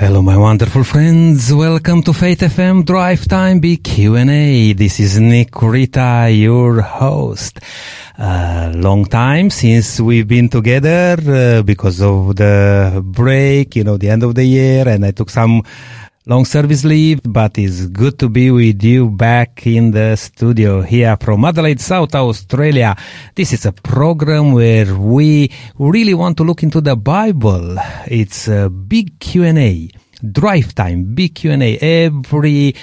Hello, my wonderful friends. Welcome to Faith FM Drive Time Big Q&A. This is Nick Rita, your host. Uh, long time since we've been together uh, because of the break, you know, the end of the year, and I took some long service leave, but it's good to be with you back in the studio here from Adelaide, South Australia. This is a program where we really want to look into the Bible. It's a big Q&A, drive time, big Q&A every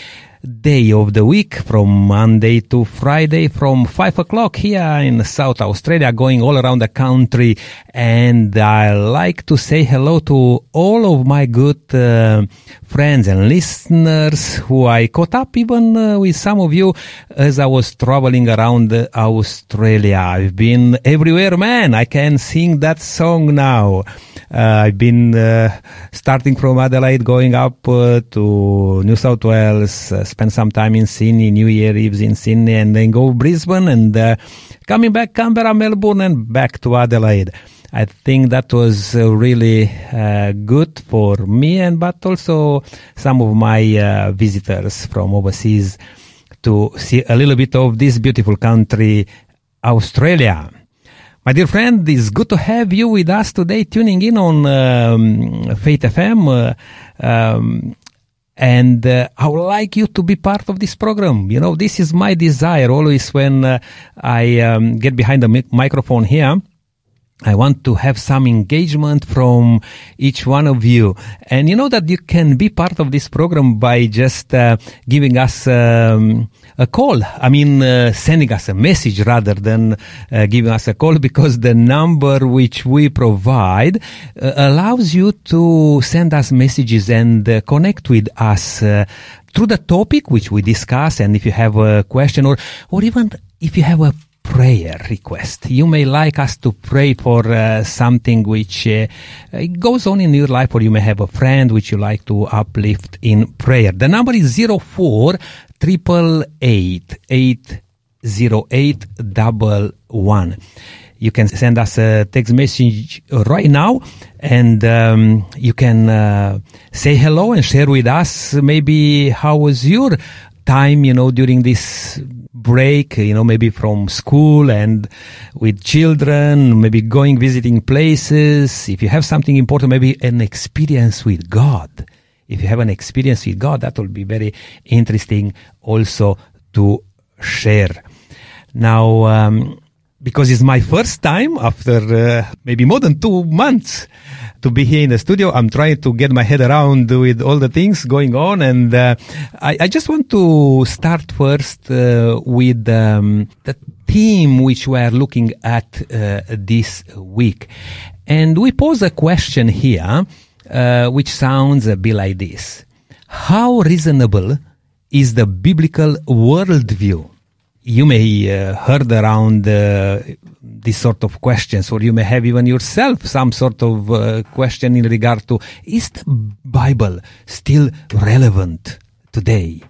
day of the week from Monday to Friday from 5 o'clock here in South Australia, going all around the country. And I like to say hello to all of my good uh, friends and listeners who I caught up even uh, with some of you as I was traveling around Australia. I've been everywhere, man. I can sing that song now. Uh, I've been uh, starting from Adelaide, going up uh, to New South Wales, uh, spend some time in Sydney, New Year Eves in Sydney, and then go Brisbane, and uh, coming back Canberra, Melbourne, and back to Adelaide. I think that was uh, really uh, good for me, and but also some of my uh, visitors from overseas to see a little bit of this beautiful country, Australia. My dear friend, it's good to have you with us today, tuning in on um, Faith FM. Uh, um, and uh, I would like you to be part of this program. You know, this is my desire always when uh, I um, get behind the mic- microphone here. I want to have some engagement from each one of you. And you know that you can be part of this program by just uh, giving us um, a call. I mean, uh, sending us a message rather than uh, giving us a call because the number which we provide uh, allows you to send us messages and uh, connect with us uh, through the topic which we discuss. And if you have a question or, or even if you have a prayer request. You may like us to pray for uh, something which uh, goes on in your life, or you may have a friend which you like to uplift in prayer. The number is 04 808 You can send us a text message right now and um, you can uh, say hello and share with us maybe how was your time, you know, during this break, you know, maybe from school and with children, maybe going visiting places. If you have something important, maybe an experience with God. If you have an experience with God, that will be very interesting also to share. Now, um, because it's my first time after uh, maybe more than two months to be here in the studio. I'm trying to get my head around with all the things going on. And uh, I, I, just want to start first uh, with um, the theme which we are looking at uh, this week. And we pose a question here, uh, which sounds a bit like this. How reasonable is the biblical worldview? you may uh, heard around uh, this sort of questions, or you may have even yourself some sort of uh, question in regard to is the Bible still relevant today?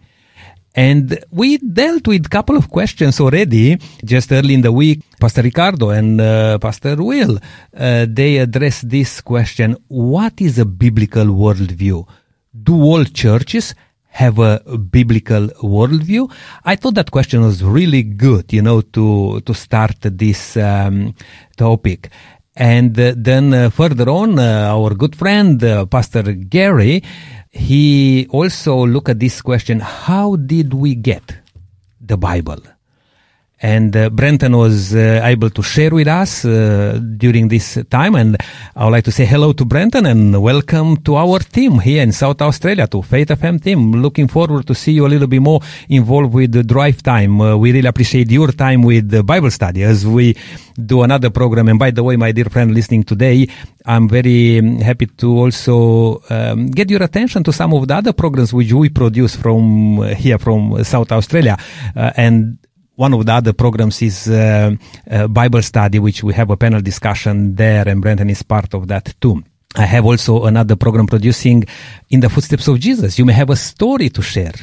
And we dealt with a couple of questions already just early in the week. Pastor Ricardo and uh, Pastor Will, uh, they addressed this question. What is a biblical worldview? Do all churches have a biblical worldview? I thought that question was really good, you know, to, to start this um, topic. And uh, then uh, further on, uh, our good friend, uh, Pastor Gary, he also looked at this question, how did we get the Bible? And uh, Brenton was uh, able to share with us uh, during this time. And I would like to say hello to Brenton and welcome to our team here in South Australia, to Faith FM team. Looking forward to see you a little bit more involved with the drive time. Uh, we really appreciate your time with the Bible study as we do another program. And by the way, my dear friend listening today, I'm very um, happy to also um, get your attention to some of the other programs which we produce from uh, here from South Australia. Uh, and one of the other programs is uh, uh, Bible study, which we have a panel discussion there, and Brenton is part of that too. I have also another program producing in the footsteps of Jesus. You may have a story to share,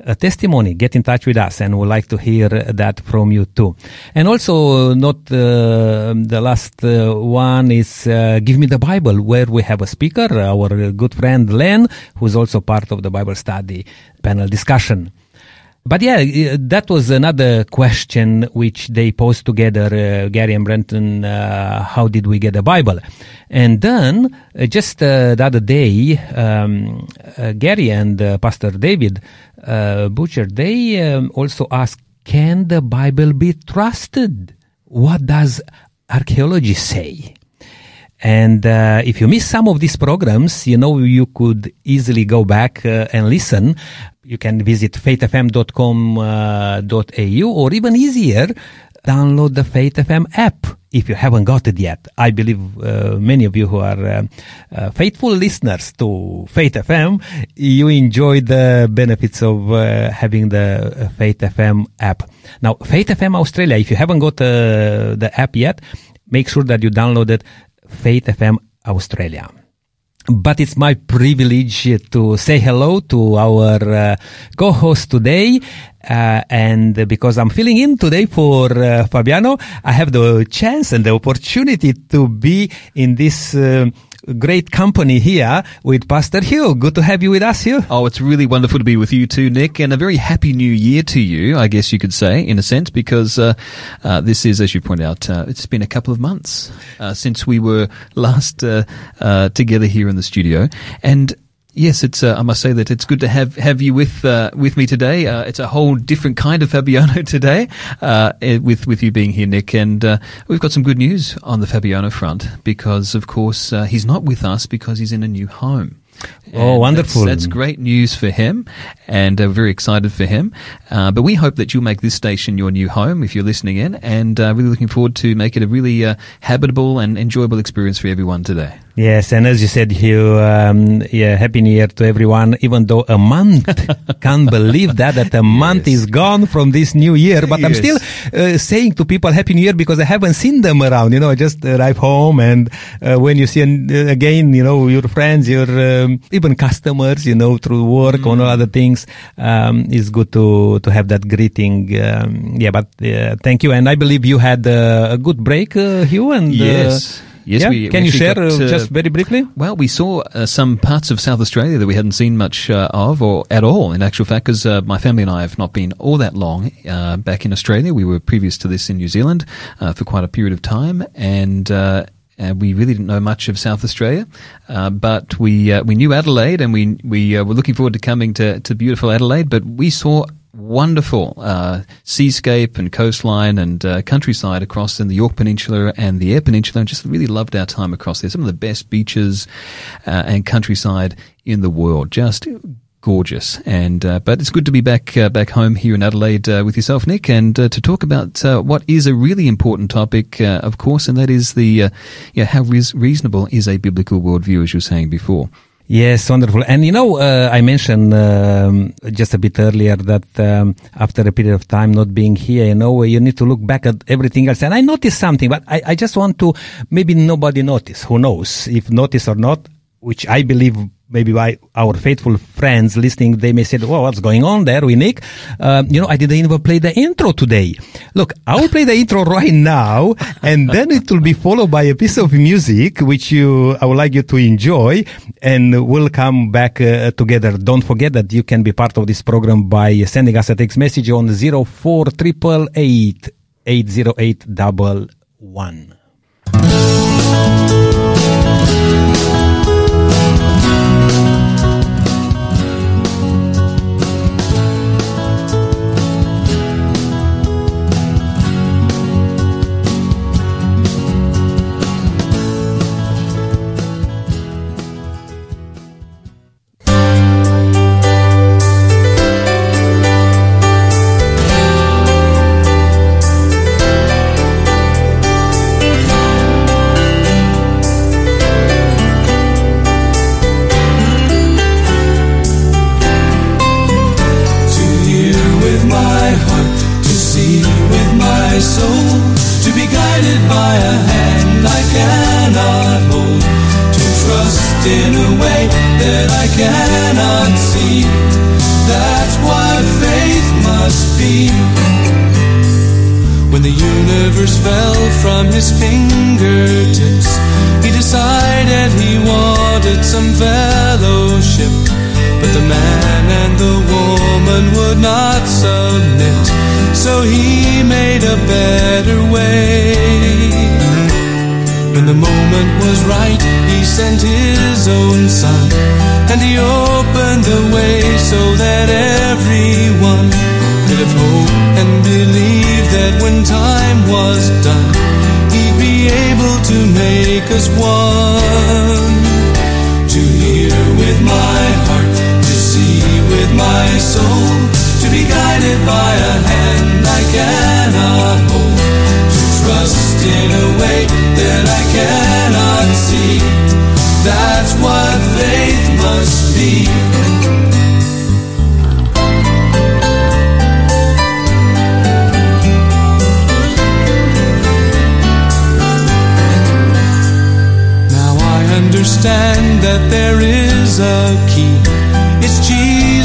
a testimony. Get in touch with us, and we'd like to hear that from you too. And also, not uh, the last uh, one is uh, Give Me the Bible, where we have a speaker, our good friend Len, who's also part of the Bible study panel discussion. But yeah, uh, that was another question which they posed together, uh, Gary and Brenton. Uh, how did we get the Bible? And then, uh, just uh, the other day, um, uh, Gary and Pastor David Butcher, they um, also asked, can the Bible be trusted? What does archaeology say? And uh, if you miss some of these programs, you know, you could easily go back uh, and listen. You can visit faithfm.com.au uh, or even easier, download the Faith FM app if you haven't got it yet. I believe uh, many of you who are uh, uh, faithful listeners to Faith FM, you enjoy the benefits of uh, having the Faith FM app. Now, Faith FM Australia, if you haven't got uh, the app yet, make sure that you download it, Faith FM Australia but it's my privilege to say hello to our uh, co-host today. Uh, and because I'm filling in today for uh, Fabiano, I have the chance and the opportunity to be in this uh, great company here with Pastor Hugh. Good to have you with us, Hugh. Oh, it's really wonderful to be with you too, Nick, and a very happy new year to you, I guess you could say, in a sense, because uh, uh, this is, as you point out, uh, it's been a couple of months uh, since we were last uh, uh, together here in the studio. And Yes, it's. Uh, I must say that it's good to have have you with uh, with me today. Uh, it's a whole different kind of Fabiano today, uh, eh, with with you being here, Nick. And uh, we've got some good news on the Fabiano front because, of course, uh, he's not with us because he's in a new home. Oh, wonderful. That's, that's, great news for him, and uh, very excited for him. Uh, but we hope that you'll make this station your new home if you're listening in, and uh, really looking forward to make it a really uh, habitable and enjoyable experience for everyone today. Yes, and as you said, Hugh, um, yeah, happy new year to everyone. Even though a month, can't believe that that a month yes. is gone from this new year. But yes. I'm still uh, saying to people happy new year because I haven't seen them around. You know, I just arrive home, and uh, when you see an, again, you know, your friends, your um, even customers, you know, through work mm. and all other things, um, it's good to to have that greeting. Um, yeah, but uh, thank you, and I believe you had uh, a good break, uh, Hugh, and uh, yes. Yes, yeah? we, can we you share got, uh, just very briefly? Well, we saw uh, some parts of South Australia that we hadn't seen much uh, of, or at all, in actual fact, because uh, my family and I have not been all that long uh, back in Australia. We were previous to this in New Zealand uh, for quite a period of time, and uh, we really didn't know much of South Australia, uh, but we uh, we knew Adelaide, and we we uh, were looking forward to coming to, to beautiful Adelaide. But we saw wonderful uh, seascape and coastline and uh, countryside across in the Yorke Peninsula and the Eyre Peninsula, and just really loved our time across there. Some of the best beaches and countryside in the world. Just gorgeous. And uh, but it's good to be back uh, back home here in Adelaide uh, with yourself, Nick, and uh, to talk about uh, what is a really important topic, uh, of course, and that is the yeah how reasonable is a biblical worldview, as you were saying before. Yes, wonderful. And you know, I mentioned um, just a bit earlier that um, after a period of time not being here, you know, you need to look back at everything else. And I noticed something, but I, I just want to maybe nobody notice. Who knows if notice or not? Which I believe maybe by our faithful friends listening, they may say, well, what's going on there with Nick? Uh, you know, I didn't even play the intro today. Look, I will play the intro right now, and then it will be followed by a piece of music, which you, I would like you to enjoy, and we'll come back uh, together. Don't forget that you can be part of this program by sending us a text message on 0488 808 one.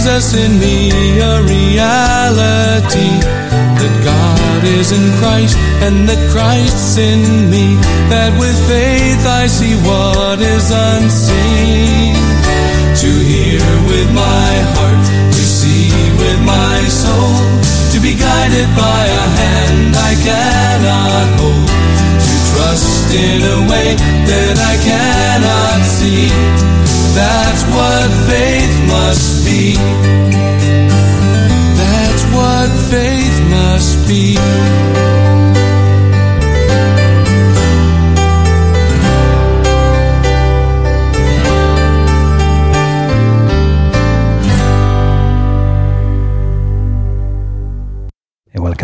Jesus in me, a reality. That God is in Christ and that Christ's in me. That with faith I see what is unseen. To hear with my heart, to see with my soul, to be guided by a hand I cannot hold to trust in a way that I cannot see. That's what faith must be. That's what faith must be.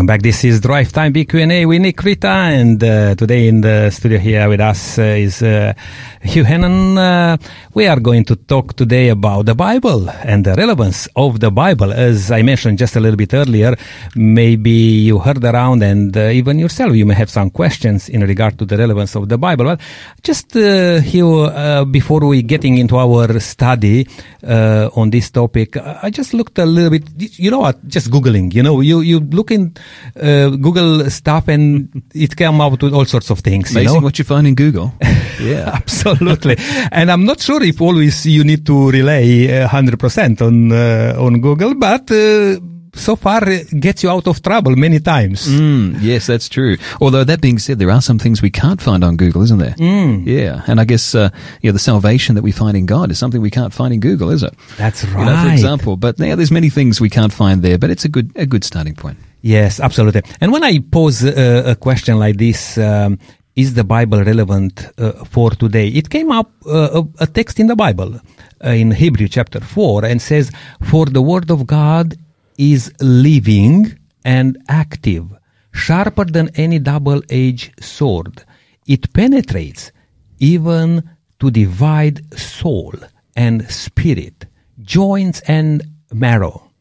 Back. This is Drive Time BQ&A with Nick Rita, and uh, today in the studio here with us uh, is uh, Hugh Hannon. Uh, we are going to talk today about the Bible and the relevance of the Bible. As I mentioned just a little bit earlier, maybe you heard around, and uh, even yourself, you may have some questions in regard to the relevance of the Bible. But just uh, Hugh, before we getting into our study on this topic, I I just looked a little bit. You know what? Just googling. You know, you you look in uh, Google stuff, and it came out with all sorts of things. Amazing you know? what you find in Google. yeah. Absolutely. and I'm not sure if always you need to rely uh, 100% on uh, on Google, but uh, so far it gets you out of trouble many times. Mm, yes, that's true. Although that being said, there are some things we can't find on Google, isn't there? Mm. Yeah, and I guess uh, yeah, the salvation that we find in God is something we can't find in Google, is it? That's You know, for example, but yeah, there's many things we can't find there, but it's a good a good starting point. Yes, absolutely. And when I pose uh, a question like this, um, is the Bible relevant uh, for today? It came up uh, a, a text in the Bible uh, in Hebrew chapter 4 and says, For the word of God is living and active, sharper than any double edged sword. It penetrates even to divide soul and spirit, joints and marrow.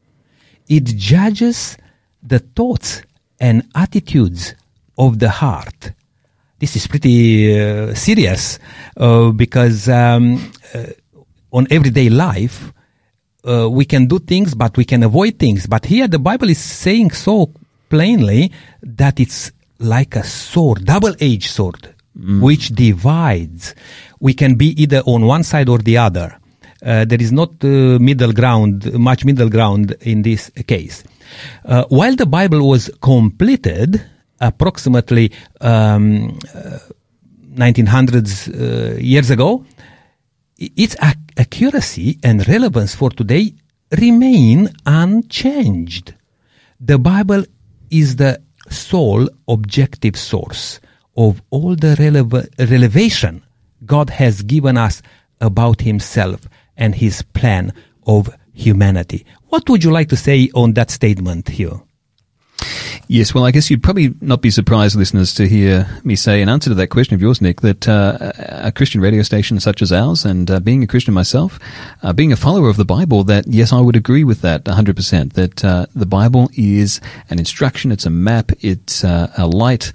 It judges the thoughts and attitudes of the heart. This is pretty uh, serious uh, because um, uh, on everyday life, uh, we can do things, but we can avoid things. But here the Bible is saying so plainly that it's like a sword, double-edged sword, which divides. We can be either on one side or the other. Uh, there is not uh, middle ground, much middle ground in this case. Uh, while the Bible was completed approximately um, uh, 1900s uh, years ago, its ac- accuracy and relevance for today remain unchanged. The Bible is the sole objective source of all the releva- revelation God has given us about Himself and His plan of humanity. What would you like to say on that statement here? Yes, well, I guess you'd probably not be surprised, listeners, to hear me say in answer to that question of yours, Nick, that uh, a Christian radio station such as ours, and uh, being a Christian myself, uh, being a follower of the Bible, that yes, I would agree with that 100%, that uh, the Bible is an instruction, it's a map, it's uh, a light.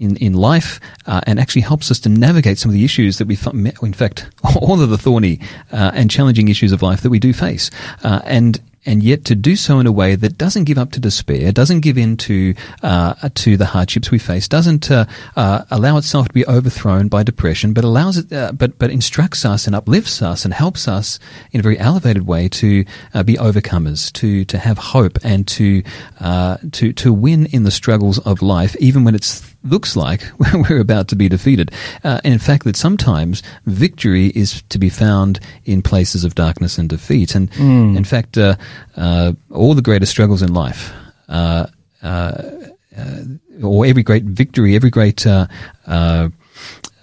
In, in life uh, and actually helps us to navigate some of the issues that we, in fact, all of the thorny uh, and challenging issues of life that we do face. Uh, and and yet to do so in a way that doesn't give up to despair, doesn't give in to uh, to the hardships we face, doesn't uh, uh, allow itself to be overthrown by depression, but allows it, uh, but but instructs us and uplifts us and helps us in a very elevated way to uh, be overcomers, to to have hope and to uh, to to win in the struggles of life, even when it's looks like we're about to be defeated. Uh, and in fact, that sometimes victory is to be found in places of darkness and defeat. And mm. in fact, uh, uh, all the greatest struggles in life, uh, uh, uh, or every great victory, every great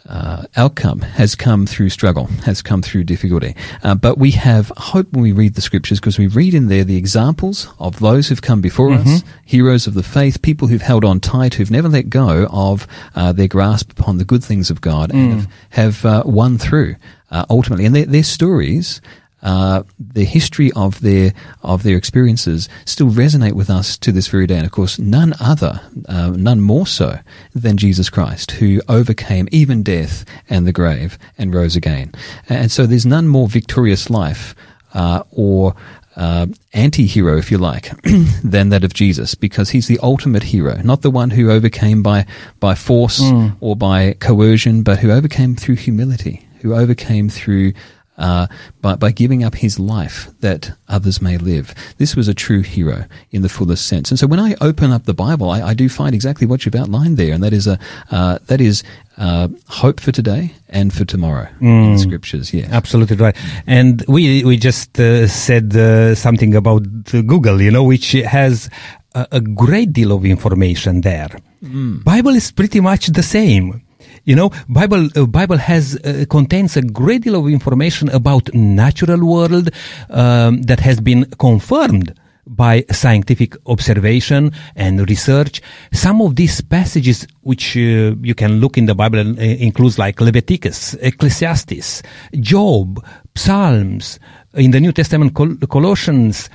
uh, outcome has come through struggle, has come through difficulty. Uh, but we have hope when we read the scriptures because we read in there the examples of those who've come before mm-hmm. us, heroes of the faith, people who've held on tight, who've never let go of uh, their grasp upon the good things of God mm. and have, have uh, won through uh, ultimately. And their, their stories uh, the history of their of their experiences still resonate with us to this very day. And of course, none other, uh, none more so than Jesus Christ, who overcame even death and the grave and rose again. And so, there's none more victorious life uh, or uh, anti-hero, if you like, than that of Jesus, because he's the ultimate hero, not the one who overcame by by force mm. or by coercion, but who overcame through humility, who overcame through uh, by, by giving up his life that others may live. This was a true hero in the fullest sense. And so when I open up the Bible, I, I do find exactly what you've outlined there, and that is a uh, that is uh, hope for today and for tomorrow mm. in the scriptures. Yeah, absolutely right. And we we just uh, said uh, something about Google, you know, which has a, a great deal of information there. Mm. Bible is pretty much the same. You know, Bible uh, Bible has uh, contains a great deal of information about natural world um, that has been confirmed by scientific observation and research. Some of these passages, which uh, you can look in the Bible, uh, includes like Leviticus, Ecclesiastes, Job, Psalms, in the New Testament, Col- Colossians.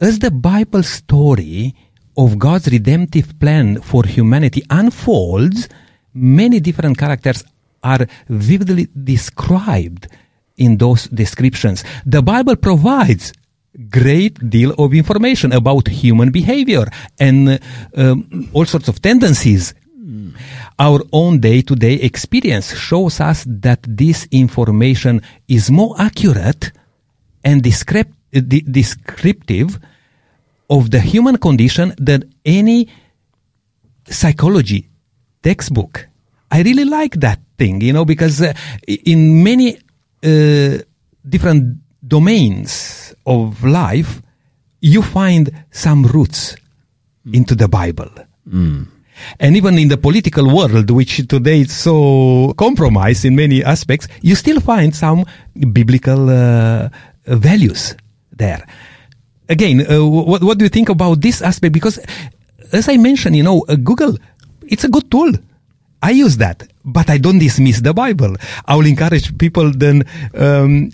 As the Bible story of God's redemptive plan for humanity unfolds, many different characters are vividly described in those descriptions. The Bible provides great deal of information about human behavior and um, all sorts of tendencies. Our own day-to-day experience shows us that this information is more accurate and descript- descriptive of the human condition than any psychology textbook. I really like that thing, you know, because uh, in many uh, different domains of life, you find some roots mm. into the Bible. Mm. And even in the political world, which today is so compromised in many aspects, you still find some biblical uh, values there. Again, uh, what, what do you think about this aspect? Because, as I mentioned, you know, uh, Google it's a good tool. I use that, but I don't dismiss the Bible. I will encourage people then, um,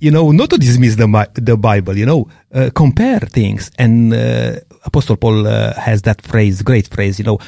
you know, not to dismiss the, the Bible, you know, uh, compare things. And uh, Apostle Paul uh, has that phrase, great phrase, you know,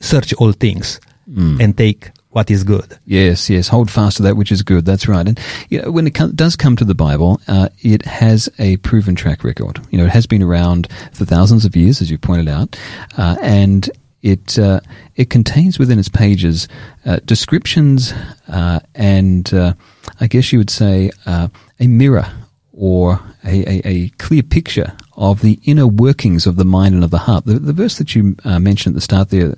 search all things mm. and take what is good. Yes, yes. Hold fast to that which is good. That's right. And you know, when it com- does come to the Bible, uh, it has a proven track record. You know, it has been around for thousands of years, as you pointed out, uh, and it uh, it contains within its pages uh, descriptions uh, and uh, I guess you would say uh, a mirror or a, a, a, clear picture of the inner workings of the mind and of the heart. The, the verse that you uh, mentioned at the start there.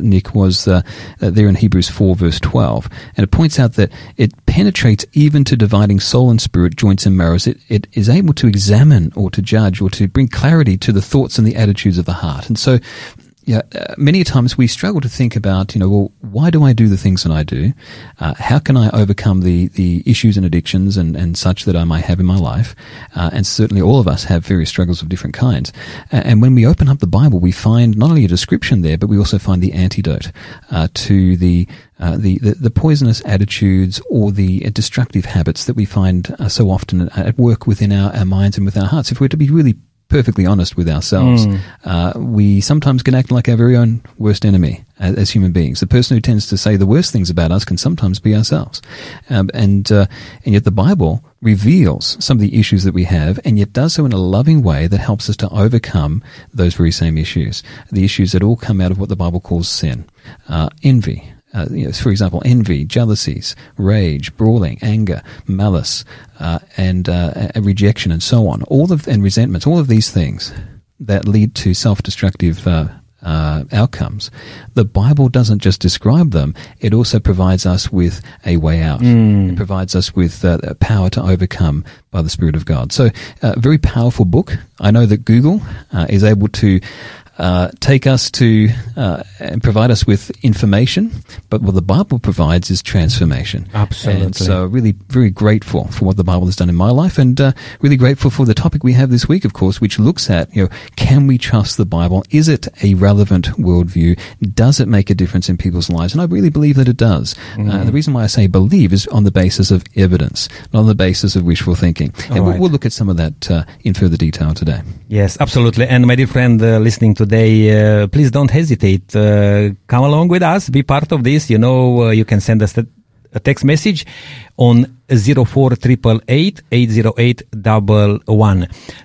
Nick was there in Hebrews 4 verse 12 and it points out that it penetrates even to dividing soul and spirit joints and marrows it, it is able to examine or to judge or to bring clarity to the thoughts and the attitudes of the heart and so yeah, uh, many times we struggle to think about, you know, well, why do I do the things that I do? Uh, how can I overcome the, the issues and addictions and, and such that I might have in my life? Uh, and certainly all of us have various struggles of different kinds. and when we open up the Bible, we find not only a description there, but we also find the antidote uh, to the, uh, the, the, the poisonous attitudes or the destructive habits that we find uh, so often at work within our, our minds and with our hearts. If we're to be really perfectly honest with ourselves, mm. uh, we sometimes can act like our very own worst enemy as, as, human beings. The person who tends to say the worst things about us can sometimes be ourselves. Um, and, uh, and yet the Bible reveals some of the issues that we have and yet does so in a loving way that helps us to overcome those very same issues. The issues that all come out of what the Bible calls sin. Uh, envy, uh, you know, for example, envy, jealousies, rage, brawling, anger, malice, uh, and uh, rejection, and so on. All of and resentments, all of these things that lead to self-destructive uh, uh, outcomes. The Bible doesn't just describe them; it also provides us with a way out. Mm. It provides us with uh, power to overcome by the Spirit of God. So, a uh, very powerful book. I know that Google uh, is able to uh, take us to uh, and provide us with information, but what the Bible provides is transformation. Absolutely. And so, really, very grateful for what the Bible has done in my life, and uh, really grateful for the topic we have this week, of course, which looks at you know, can we trust the Bible? Is it a relevant worldview? Does it make a difference in people's lives? And I really believe that it does. Mm. the reason why I say believe is on the basis of evidence, not on the basis of wishful thinking. And right. we'll, we'll, look at some of that uh, in further detail today. Yes, absolutely. And my dear friend, listening to today, uh, please don't hesitate. Uh, come along with us. Be part of this. You know, uh, you can send us a, text message on 04888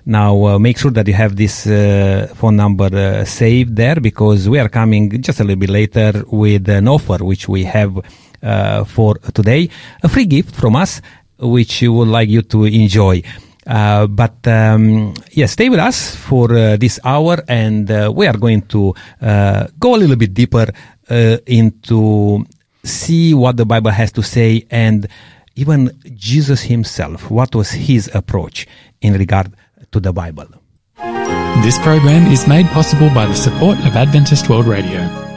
Now, uh, make sure that you have this uh, phone number uh, saved there because we are coming just a little bit later with an offer which we have for today. A free gift from us which we would like you to enjoy. Uh, but um, yeah, stay with us for uh, this hour, and uh, we are going to uh, go a little bit deeper uh, into see what the Bible has to say, and even Jesus Himself. What was His approach in regard to the Bible? This program is made possible by the support of Adventist World Radio.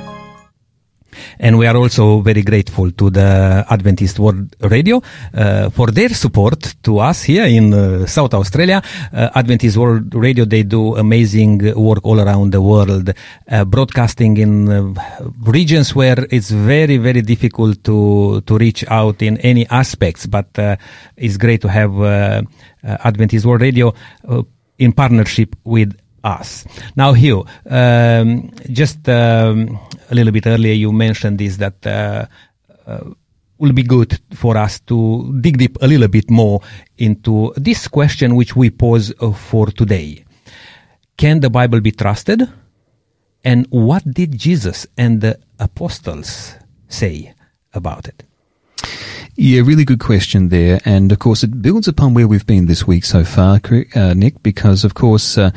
And we are also very grateful to the Adventist World Radio uh, for their support to us here in uh, South Australia. Uh, Adventist World Radio, they do amazing work all around the world, uh, broadcasting in uh, regions where it's very, very difficult to, to reach out in any aspects. But uh, it's great to have Adventist World Radio in partnership with us. Now, Hugh, um, just um, a little bit earlier, you mentioned this that uh, uh, will be good for us to dig deep a little bit more into this question which we pose uh, for today. Can the Bible be trusted? And what did Jesus and the apostles say about it? Yeah, really good question there. And of course, it builds upon where we've been this week so far, uh, Nick, because of course, uh,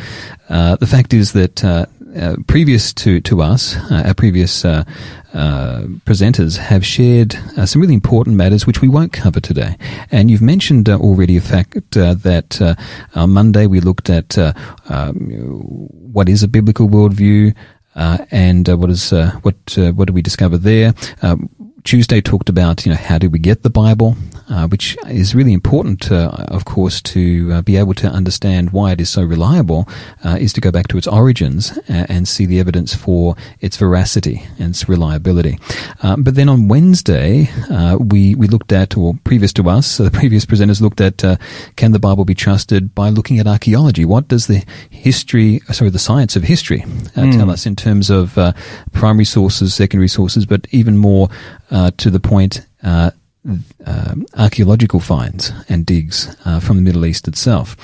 uh, the fact is that uh, uh, previous to, to us, uh, our previous presenters have shared some really important matters which we won't cover today. And you've mentioned already a fact that on Monday we looked at um, what is a biblical worldview. Uh, and uh, what is uh, what what do we discover there? Um, Tuesday talked about, you know, how do we get the Bible, uh, which is really important, uh, of course, to uh, be able to understand why it is so reliable, uh, is to go back to its origins uh, and see the evidence for its veracity and its reliability. Uh, but then on Wednesday, we, we looked at, or previous to us, the previous presenters looked at, can the Bible be trusted by looking at archaeology? What does the history, sorry, the science of history mm. tell us in terms of primary sources, secondary sources, but even more uh, to the point uh, uh, archaeological finds and digs uh, from the Middle East itself.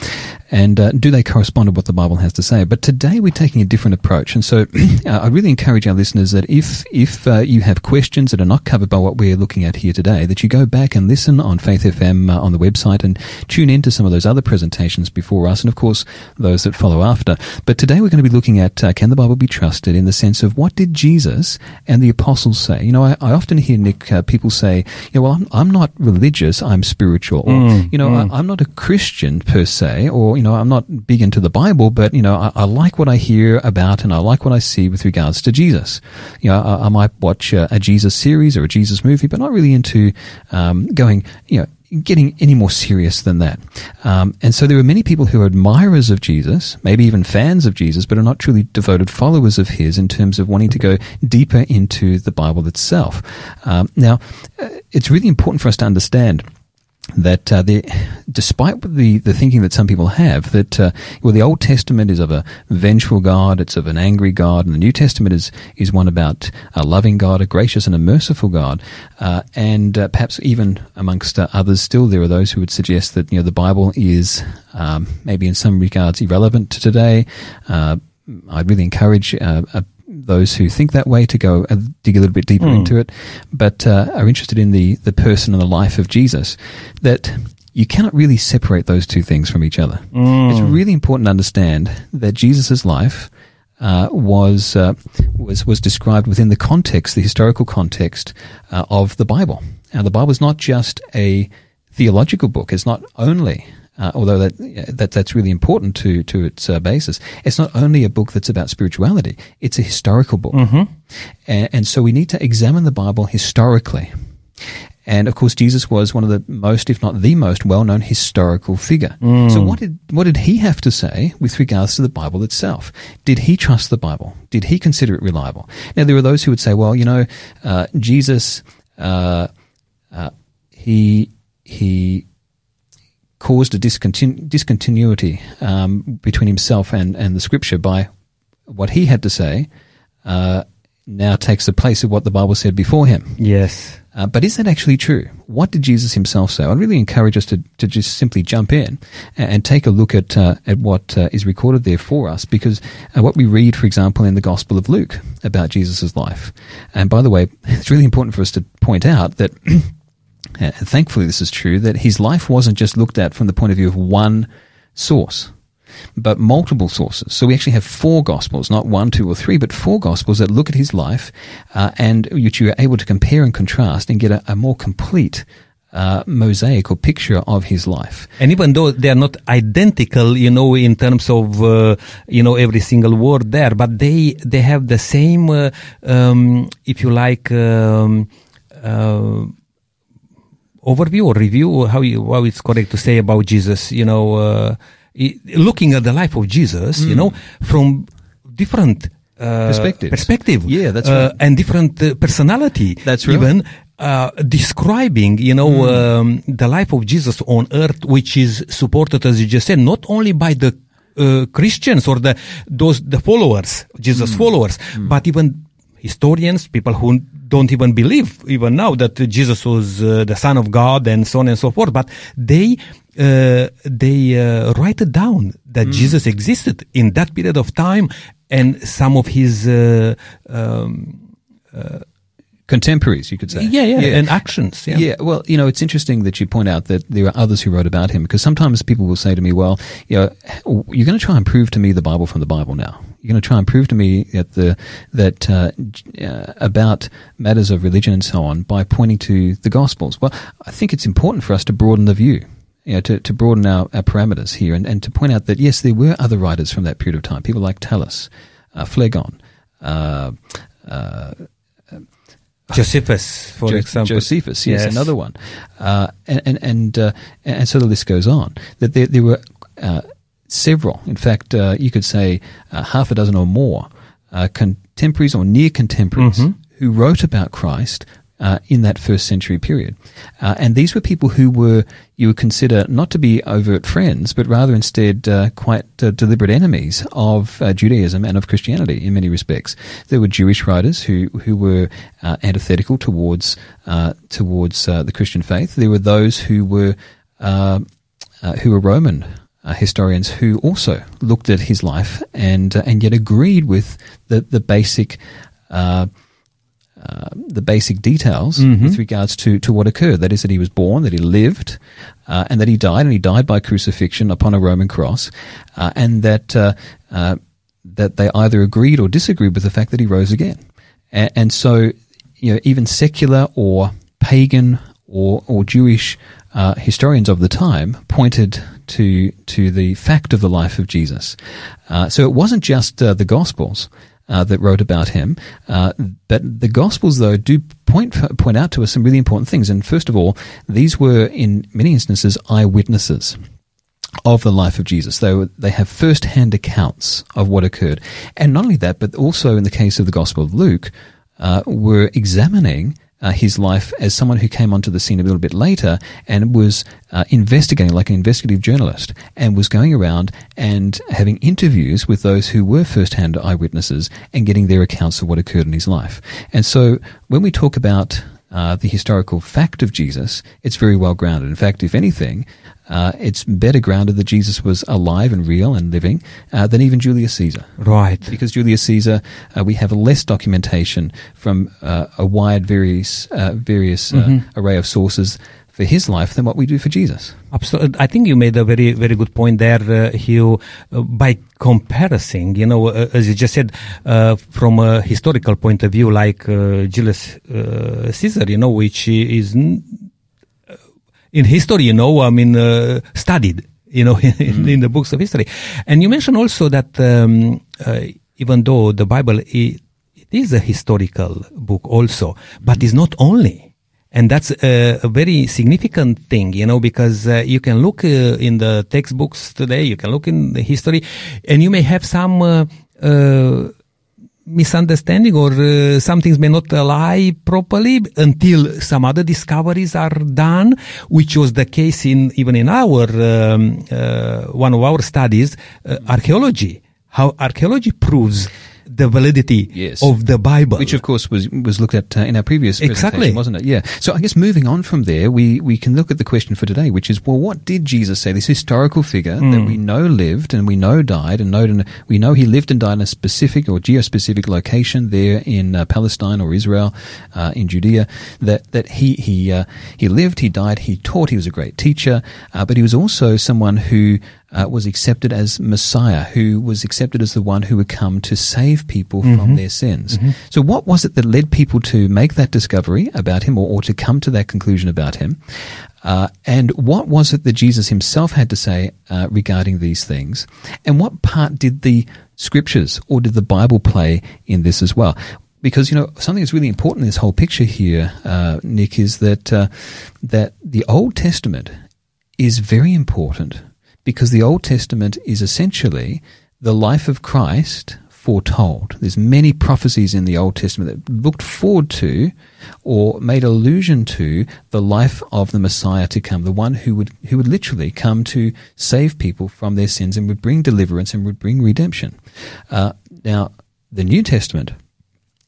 And uh, do they correspond to what the Bible has to say? But today we're taking a different approach. And so uh, I really encourage our listeners that if, if uh, you have questions that are not covered by what we're looking at here today, that you go back and listen on Faith FM uh, on the website and tune into some of those other presentations before us and of course those that follow after. But today we're going to be looking at can the Bible be trusted in the sense of what did Jesus and the apostles say? You know, I, I often hear, Nick, people say, know, well, I'm, I'm not religious, I'm spiritual. Or, mm, you know, mm. I, am not a Christian per se, or, you know, I'm not big into the Bible, but, you know, I, I, like what I hear about and I like what I see with regards to Jesus. You know, I, I might watch a, a, Jesus series or a Jesus movie, but not really into um, going, you know, getting any more serious than that. Um, and so there are many people who are admirers of Jesus, maybe even fans of Jesus, but are not truly devoted followers of his in terms of wanting to go deeper into the Bible itself. Um, now, uh, it's really important for us to understand that uh, the, despite the, the thinking that some people have, that uh, well, the Old Testament is of a vengeful God, it's of an angry God, and the New Testament is is one about a loving God, a gracious and a merciful God, uh, and uh, perhaps even amongst uh, others, still there are those who would suggest that you know the Bible is um, maybe in some regards irrelevant to today. Uh, I'd really encourage those who think that way to go and dig a little bit deeper mm. into it, but uh, are interested in the, the person and the life of Jesus, that you cannot really separate those two things from each other. Mm. It's really important to understand that Jesus' life uh, was uh, was was described within the context, the historical context uh, of the Bible. Now, the Bible is not just a theological book; it's not only uh, although that, that that's really important to to its uh, basis. It's not only a book that's about spirituality; it's a historical book, mm-hmm. and, and, so we need to examine the Bible historically. And of course, Jesus was one of the most, if not the most, well-known historical figure. Mm. So, what did what did he have to say with regards to the Bible itself? Did he trust the Bible? Did he consider it reliable? Now, there are those who would say, "Well, you know, uh, Jesus, uh, uh, he he caused a discontinu- discontinuity um, between himself and, and the scripture by what he had to say uh, now takes the place of what the Bible said before him. Yes. Uh, but is that actually true? What did Jesus himself say? I'd really encourage us to, to just simply jump in and, and take a look at uh, at what uh, is recorded there for us, because uh, what we read, for example, in the Gospel of Luke about Jesus' life. And by the way, it's really important for us to point out that and thankfully this is true, that his life wasn't just looked at from the point of view of one source, but multiple sources. So we actually have four gospels, not one, two, or three, but four gospels that look at his life uh, and which you are able to compare and contrast and get a, a more complete uh, mosaic or picture of his life. And even though they are not identical, you know, in terms of uh, you know every single word there, but they they have the same, uh, um, if you like. Um, uh, overview or review how you, how it's correct to say about Jesus. You know, uh, looking at the life of Jesus, mm. you know, from different uh, perspective, perspective, yeah, that's uh, right, and different uh, personality. That's right. Even uh, describing, you know, mm. um, the life of Jesus on earth, which is supported, as you just said, not only by the uh, Christians or the those the followers, Jesus mm. followers, mm. but even historians, people who don't even believe even now that Jesus was uh, the Son of God and so on and so forth. But they uh, they uh, write it down that mm. Jesus existed in that period of time, and some of his. Uh, um, uh, contemporaries, you could say. Yeah, yeah, yeah, and actions. Yeah. yeah. Well, you know, it's interesting that you point out that there are others who wrote about him because sometimes people will say to me, "Well, you know, you're going to try and prove to me the Bible from the Bible now." You're going to try and prove to me that the that uh, uh, about matters of religion and so on by pointing to the Gospels. Well, I think it's important for us to broaden the view. You know, to, to broaden our, our parameters here and, and to point out that yes, there were other writers from that period of time, people like Thallus, uh, Phlegon, uh, uh, Josephus, for jo- example. Josephus, yes, yes, another one, uh, and and and, uh, and, so the list goes on. That there, there were uh, several, in fact, uh, you could say uh, half a dozen or more uh, contemporaries or near contemporaries mm-hmm. who wrote about Christ uh, in that first century period. Uh, and these were people who were, you would consider not to be overt friends, but rather instead uh, quite deliberate enemies of Judaism and of Christianity in many respects. There were Jewish writers who, who were antithetical towards, towards the Christian faith. There were those who were, who were Roman uh, historians who also looked at his life and uh, and yet agreed with the the basic. Uh, uh the basic details mm-hmm. with regards to, to what occurred. That is, that he was born, that he lived, uh, and that he died, and he died by crucifixion upon a Roman cross, uh, and that that they either agreed or disagreed with the fact that he rose again. And, and so, you know, even secular or pagan or or Jewish uh, historians of the time pointed to to the fact of the life of Jesus. Uh, so it wasn't just uh, the Gospels. Uh, that wrote about him, uh, but the Gospels, though, do point point out to us some really important things. And first of all, these were in many instances eyewitnesses of the life of Jesus. They, were, they have first-hand accounts of what occurred. And not only that, but also in the case of the Gospel of Luke, uh, were examining uh, his life as someone who came onto the scene a little bit later and was uh, investigating like an investigative journalist and was going around and having interviews with those who were first-hand eyewitnesses and getting their accounts of what occurred in his life. And so when we talk about uh, the historical fact of Jesus, it's very well grounded. In fact, if anything, uh, it's better grounded that Jesus was alive and real and living uh, than even Julius Caesar. Right. Because Julius Caesar, uh, we have less documentation from uh, a wide, various, uh, various Mm-hmm. array of sources for his life than what we do for Jesus. Absolutely. I think you made a very, very good point there, uh, Hugh, uh, by comparison, you know, uh, as you just said, uh, from a historical point of view, like uh, Julius uh, Caesar, you know, which is n- uh, in history, you know, I mean, uh, studied, you know, in, in the books of history. And you mentioned also that um, uh, even though the Bible i it is a historical book also, but it's not only. And that's a, a very significant thing, you know, because uh, you can look uh, in the textbooks today, you can look in the history, and you may have some uh, uh, misunderstanding or uh, some things may not lie properly until some other discoveries are done, which was the case in even in our um, uh, one of our studies, archaeology. How archaeology proves the validity Yes. of the Bible. Which, of course, was was looked at uh, in our previous Exactly. wasn't it? Yeah. So I guess moving on from there, we, we can look at the question for today, which is, well, what did Jesus say? This historical figure that we know lived and we know died, and know, we know he lived and died in a specific or geospecific location there in uh, Palestine or Israel, uh, in Judea. That that he he uh, he lived, he died, he taught, he was a great teacher, uh, but he was also someone who uh, was accepted as Messiah, who was accepted as the one who would come to save people from their sins. So, what was it that led people to make that discovery about him or, or to come to that conclusion about him? Uh, and what was it that Jesus himself had to say uh, regarding these things? And what part did the scriptures or did the Bible play in this as well? Because you know something that's really important in this whole picture here, uh, Nick, is that uh, that the Old Testament is very important because the Old Testament is essentially the life of Christ foretold. There's many prophecies in the Old Testament that looked forward to or made allusion to the life of the Messiah to come, the one who would who would literally come to save people from their sins and would bring deliverance and would bring redemption. Uh, now, the New Testament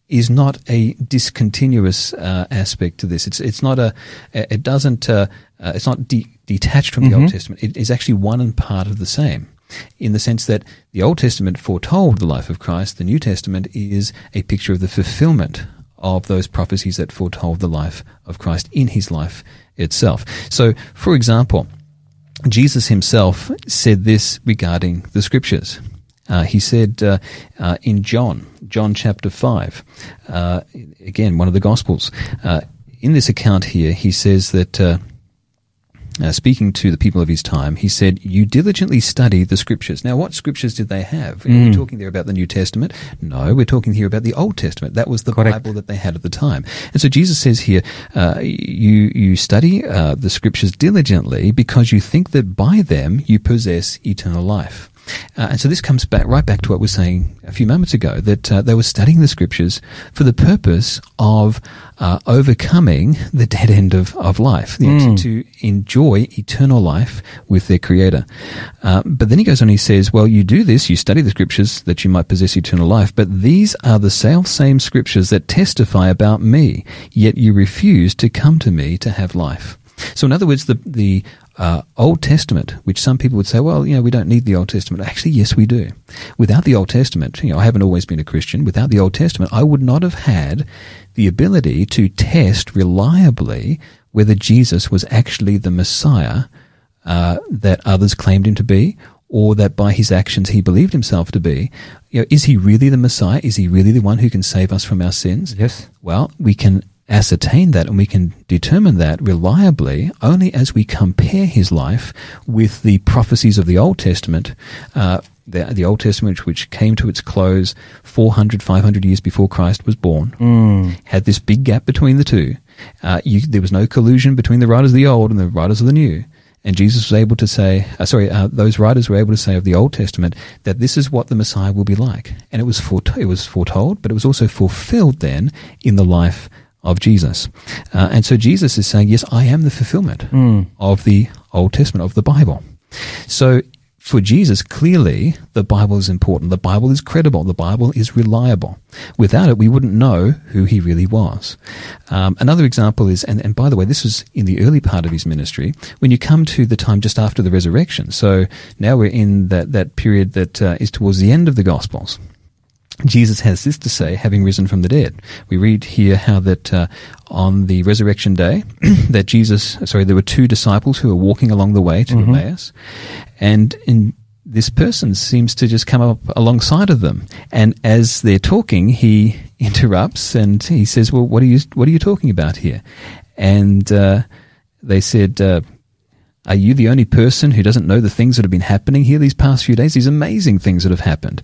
is not a discontinuous uh, aspect to this. It's it's not a it doesn't uh, uh, it's not de- detached from the Old Testament. It is actually one and part of the same, in the sense that the Old Testament foretold the life of Christ. The New Testament is a picture of the fulfillment of those prophecies that foretold the life of Christ in His life itself. So, for example, Jesus Himself said this regarding the Scriptures. Uh, he said uh, uh, in John, John chapter 5, uh, again, one of the Gospels, uh, in this account here, he says that, uh, speaking to the people of his time, he said, You diligently study the scriptures. Now, what scriptures did they have? Are we talking there about the New Testament? No, we're talking here about the Old Testament. That was the Correct. Bible that they had at the time. And so Jesus says here, uh, you, you study uh, the scriptures diligently because you think that by them you possess eternal life. Uh, and so this comes back right back to what we were saying a few moments ago that uh, they were studying the scriptures for the purpose of uh, overcoming the dead end of, of life, know, to, to enjoy eternal life with their creator. Uh, but then he goes on, he says, well, you do this, you study the scriptures that you might possess eternal life, but these are the self same scriptures that testify about me, yet you refuse to come to me to have life. So, in other words, the the uh, Old Testament, which some people would say, well, you know, we don't need the Old Testament. Actually, yes, we do. Without the Old Testament, you know, I haven't always been a Christian. Without the Old Testament, I would not have had the ability to test reliably whether Jesus was actually the Messiah uh, that others claimed him to be, or that by his actions he believed himself to be. You know, is he really the Messiah? Is he really the one who can save us from our sins? Yes. Well, we can ascertain that and we can determine that reliably only as we compare his life with the prophecies of the Old Testament, uh, the, the Old Testament which came to its close 400, 500 years before Christ was born, had this big gap between the two. Uh, you, there was no collusion between the writers of the Old and the writers of the New. And Jesus was able to say, uh, sorry, uh, those writers were able to say of the Old Testament that this is what the Messiah will be like. And it was, it was foretold, but it was also fulfilled then in the life of Jesus. Uh, and so Jesus is saying, yes, I am the fulfillment of the Old Testament, of the Bible. So for Jesus, clearly the Bible is important. The Bible is credible. The Bible is reliable. Without it, we wouldn't know who he really was. Um, another example is, and, and by the way, this was in the early part of his ministry, when you come to the time just after the resurrection. So now we're in that, that period that uh, is towards the end of the Gospels. Jesus has this to say, having risen from the dead. We read here how that uh, on the resurrection day, that Jesus, sorry, there were two disciples who were walking along the way to Mm-hmm. Emmaus, and in this person seems to just come up alongside of them, and as they're talking, he interrupts and he says, "Well, what are you what are you talking about here?" And uh, they said. Uh, are you the only person who doesn't know the things that have been happening here these past few days? These amazing things that have happened.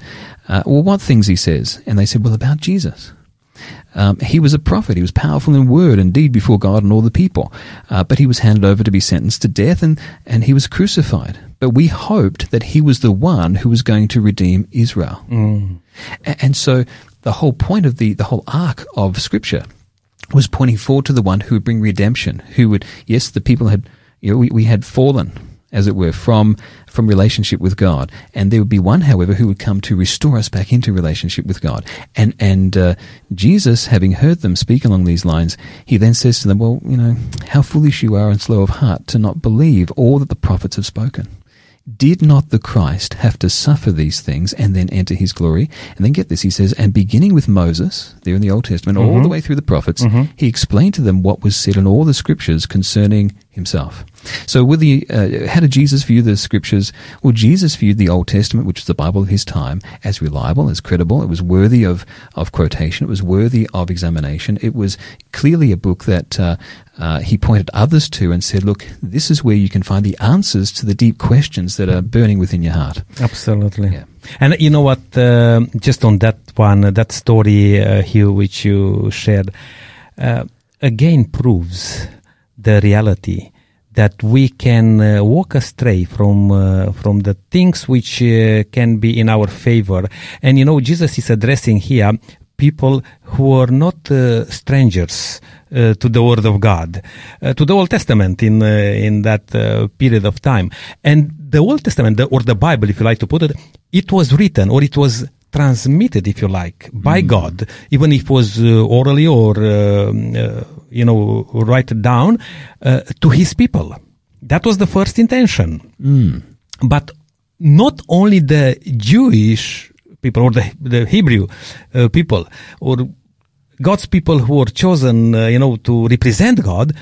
Uh, well, what things? He says. And they said, well, about Jesus. Um, he was a prophet. He was powerful in word and deed before God and all the people. Uh, but he was handed over to be sentenced to death and, and he was crucified. But we hoped that he was the one who was going to redeem Israel. A- And so the whole point of the, the whole arc of scripture was pointing forward to the one who would bring redemption, who would, yes, the people had, you know, we, we had fallen, as it were, from, from relationship with God. And there would be one, however, who would come to restore us back into relationship with God. And, and, uh, Jesus, having heard them speak along these lines, he then says to them, well, you know, how foolish you are and slow of heart to not believe all that the prophets have spoken. Did not the Christ have to suffer these things and then enter his glory? And then get this, he says, and beginning with Moses, there in the Old Testament, all the way through the prophets, he explained to them what was said in all the scriptures concerning himself. So with the, uh, how did Jesus view the scriptures? Well, Jesus viewed the Old Testament, which was the Bible of his time, as reliable, as credible. It was worthy of, of quotation. It was worthy of examination. It was clearly a book that, uh, uh, he pointed others to and said, look, this is where you can find the answers to the deep questions that are burning within your heart. Absolutely. Yeah. And you know what? um just on that one, uh, that story, uh, Hugh, which you shared, uh, again proves the reality that we can uh, walk astray from uh, from the things which uh, can be in our favor. And you know, Jesus is addressing here people who are not uh, strangers uh, to the Word of God, uh, to the Old Testament in in that period of time. And the Old Testament, the, or the Bible, if you like to put it, it was written or it was transmitted, if you like, by God, even if it was uh, orally or um, uh, you know write down uh, to His people. That was the first intention. But not only the Jewish people or the, the Hebrew uh, people or God's people who were chosen, uh, you know, to represent God,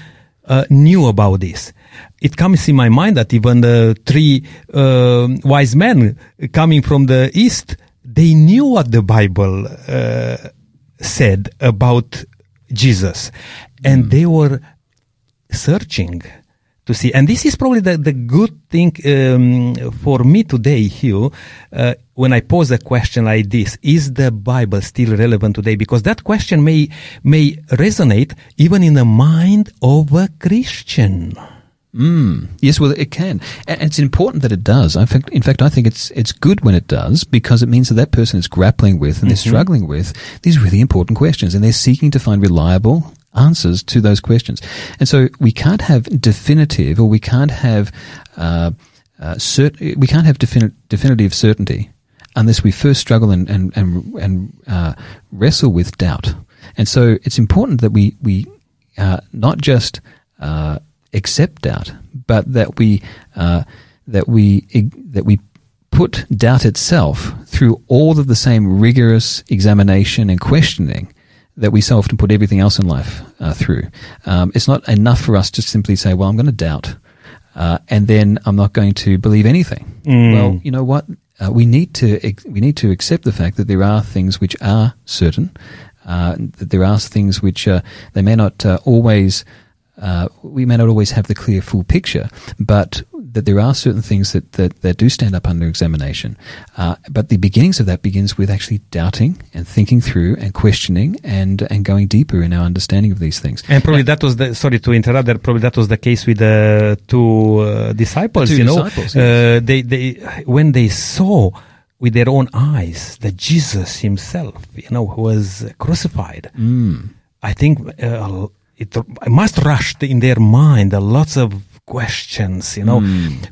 uh, knew about this. It comes in my mind that even the three uh, wise men coming from the east, they knew what the Bible uh, said about Jesus, and they were searching to see. And this is probably the, the good thing um, for me today, Hugh, uh, when I pose a question like this, is the Bible still relevant today? Because that question may, may resonate even in the mind of a Christian. Mm. Yes, well, it can, and it's important that it does. In fact, in fact, I think it's it's good when it does because it means that that person is grappling with and they're struggling with these really important questions, and they're seeking to find reliable answers to those questions. And so we can't have definitive, or we can't have uh, uh, cert- we can't have defini- definitive certainty unless we first struggle and and and, and uh, wrestle with doubt. And so it's important that we we uh, not just uh, accept doubt, but that we uh, that we that we put doubt itself through all of the same rigorous examination and questioning that we so often put everything else in life uh, through. Um, it's not enough for us to simply say, "Well, I'm going to doubt," uh, and then I'm not going to believe anything. Well, you know what? Uh, we need to we need to accept the fact that there are things which are certain, uh, that there are things which uh, they may not uh, always uh, we may not always have the clear full picture, but that there are certain things that, that, that do stand up under examination. Uh, but the beginnings of that begins with actually doubting and thinking through and questioning and and going deeper in our understanding of these things. And probably that was the, sorry to interrupt, that probably that was the case with the two uh, disciples, The two you know. disciples, uh, they, they, when they saw with their own eyes that Jesus himself, you know, was crucified. Mm. I think uh, it must rush in their mind lots of questions, you know.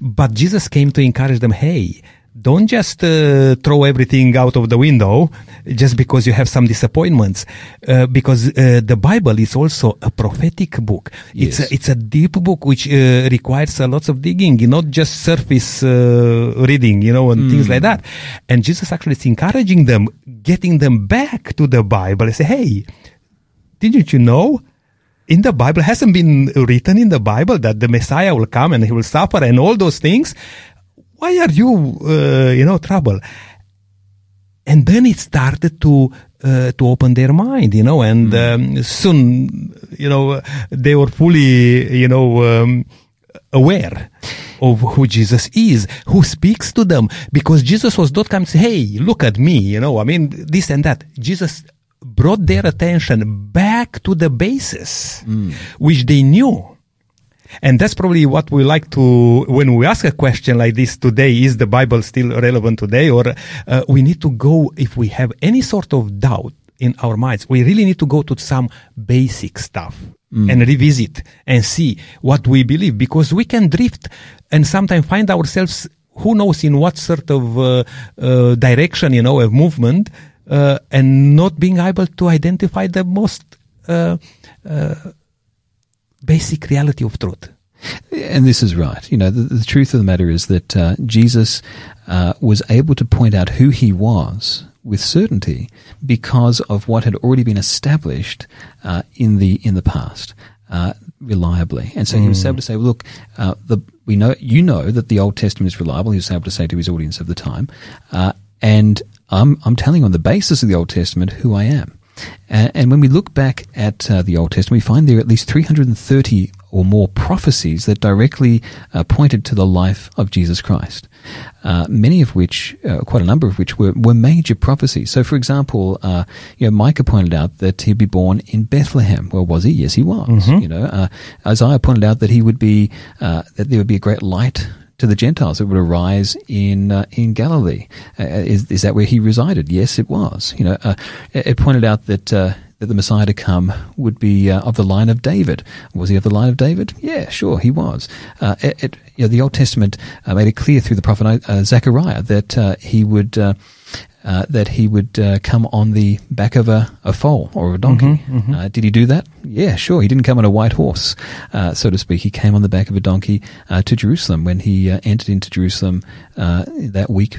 But Jesus came to encourage them, hey, don't just uh, throw everything out of the window just because you have some disappointments uh, because uh, the bible is also a prophetic book. It's a, it's a deep book which uh, requires a lots of digging not just surface uh, reading you know and things like that. And jesus actually is encouraging them getting them back to the bible and say hey didn't you know in the Bible hasn't been written in the Bible that the Messiah will come and he will suffer and all those things. Why are you, uh, you know, trouble? And then it started to uh, to open their mind, you know, and um, soon, you know, they were fully, you know, um, aware of who Jesus is, who speaks to them, because Jesus was not coming say, "Hey, look at me," you know. I mean, this and that. Jesus brought their attention back to the basis, which they knew. And that's probably what we like to, when we ask a question like this today, is the Bible still relevant today? Or uh, we need to go, if we have any sort of doubt in our minds, we really need to go to some basic stuff and revisit and see what we believe because we can drift and sometimes find ourselves, who knows in what sort of uh, uh, direction, you know, a movement, uh, and not being able to identify the most uh, uh, basic reality of truth. And this is right. You know, the, the truth of the matter is that uh, Jesus uh, was able to point out who he was with certainty because of what had already been established uh, in the in the past. Uh, reliably, and so he was able to say, "Look, uh, the, we know you know that the Old Testament is reliable." He was able to say to his audience of the time, uh, and I'm I'm telling on the basis of the Old Testament who I am. Uh, and when we look back at uh, the Old Testament, we find there are at least 330 or more prophecies that directly uh, pointed to the life of Jesus Christ. Uh, many of which, uh, quite a number of which, were, were major prophecies. So, for example, uh, you know, Micah pointed out that he'd be born in Bethlehem. Well, was he? Yes, he was. You know, uh, Isaiah pointed out that he would be uh, that there would be a great light to the Gentiles that would arise in uh, in Galilee. Uh, is is that where he resided? Yes, it was. You know, uh, it it pointed out that. Uh, that the Messiah to come would be uh, of the line of David. Was he of the line of David? Yeah, sure, he was. Uh, it, it, you know, the Old Testament uh, made it clear through the prophet uh, Zechariah that uh, he would uh, that he would uh, come on the back of a, a foal or a donkey. Uh, did he do that? Yeah, sure. He didn't come on a white horse, uh, so to speak. He came on the back of a donkey uh, to Jerusalem when he uh, entered into Jerusalem uh, that week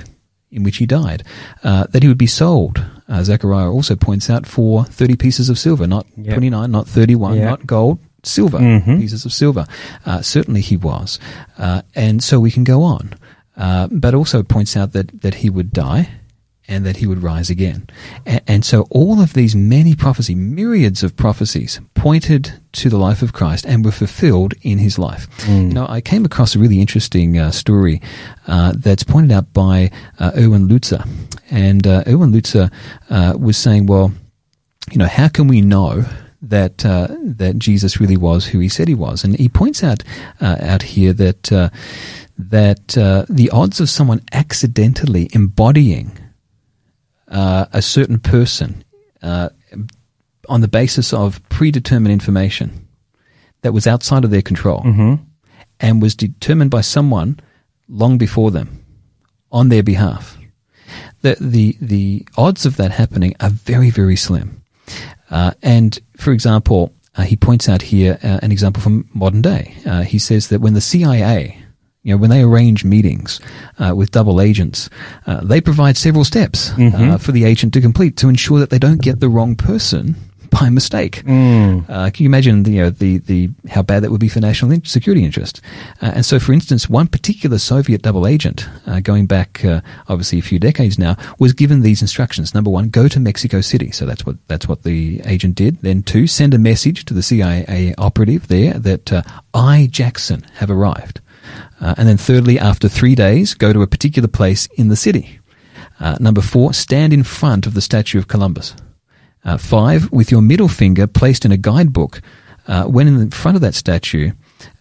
in which he died. Uh, that he would be sold. Uh, Zechariah also points out for 30 pieces of silver, not Yep. 29, not 31, Yeah. not gold, silver, pieces of silver. Uh, certainly he was. Uh, and so we can go on. Uh, but also points out that, that he would die and that he would rise again. And, and so all of these many prophecy, myriads of prophecies, pointed to the life of Christ and were fulfilled in his life. You know, I came across a really interesting uh, story uh, that's pointed out by uh, Erwin Lutzer. And uh, Erwin Lutzer uh, was saying, well, you know, how can we know that uh, that Jesus really was who he said he was? And he points out uh, out here that uh, that uh, the odds of someone accidentally embodying uh, a certain person uh, on the basis of predetermined information that was outside of their control and was determined by someone long before them on their behalf. The, the, the odds of that happening are very, very slim. Uh, and for example, uh, he points out here uh, an example from modern day. Uh, he says that when the CIA, you know, when they arrange meetings uh, with double agents, uh, they provide several steps uh, for the agent to complete to ensure that they don't get the wrong person by mistake. Uh, can you imagine the, you know, the, the, how bad that would be for national in- security interest? Uh, and so, for instance, one particular Soviet double agent, uh, going back uh, obviously a few decades now, was given these instructions. Number one, go to Mexico City. So that's what that's what the agent did. Then two, send a message to the CIA operative there that uh, I Jackson have arrived. Uh, and then thirdly, after three days, go to a particular place in the city. Uh, number four, stand in front of the statue of Columbus. Uh, five, with your middle finger placed in a guidebook, uh, when in front of that statue,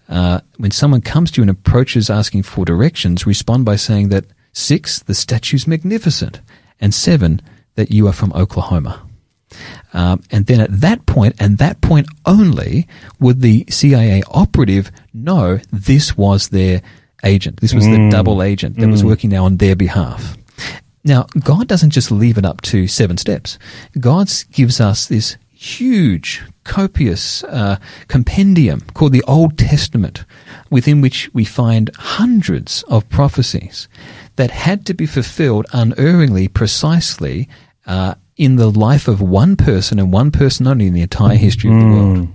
uh, when someone comes to you and approaches asking for directions, respond by saying that six, the statue's magnificent, and seven, that you are from Oklahoma. Um, and then at that point, and that point only, would the CIA operative know this was their agent. This was the double agent that was working now on their behalf. Now, God doesn't just leave it up to seven steps. God gives us this huge, copious uh, compendium called the Old Testament, within which we find hundreds of prophecies that had to be fulfilled unerringly, precisely, uh, in the life of one person and one person only in the entire history of the world.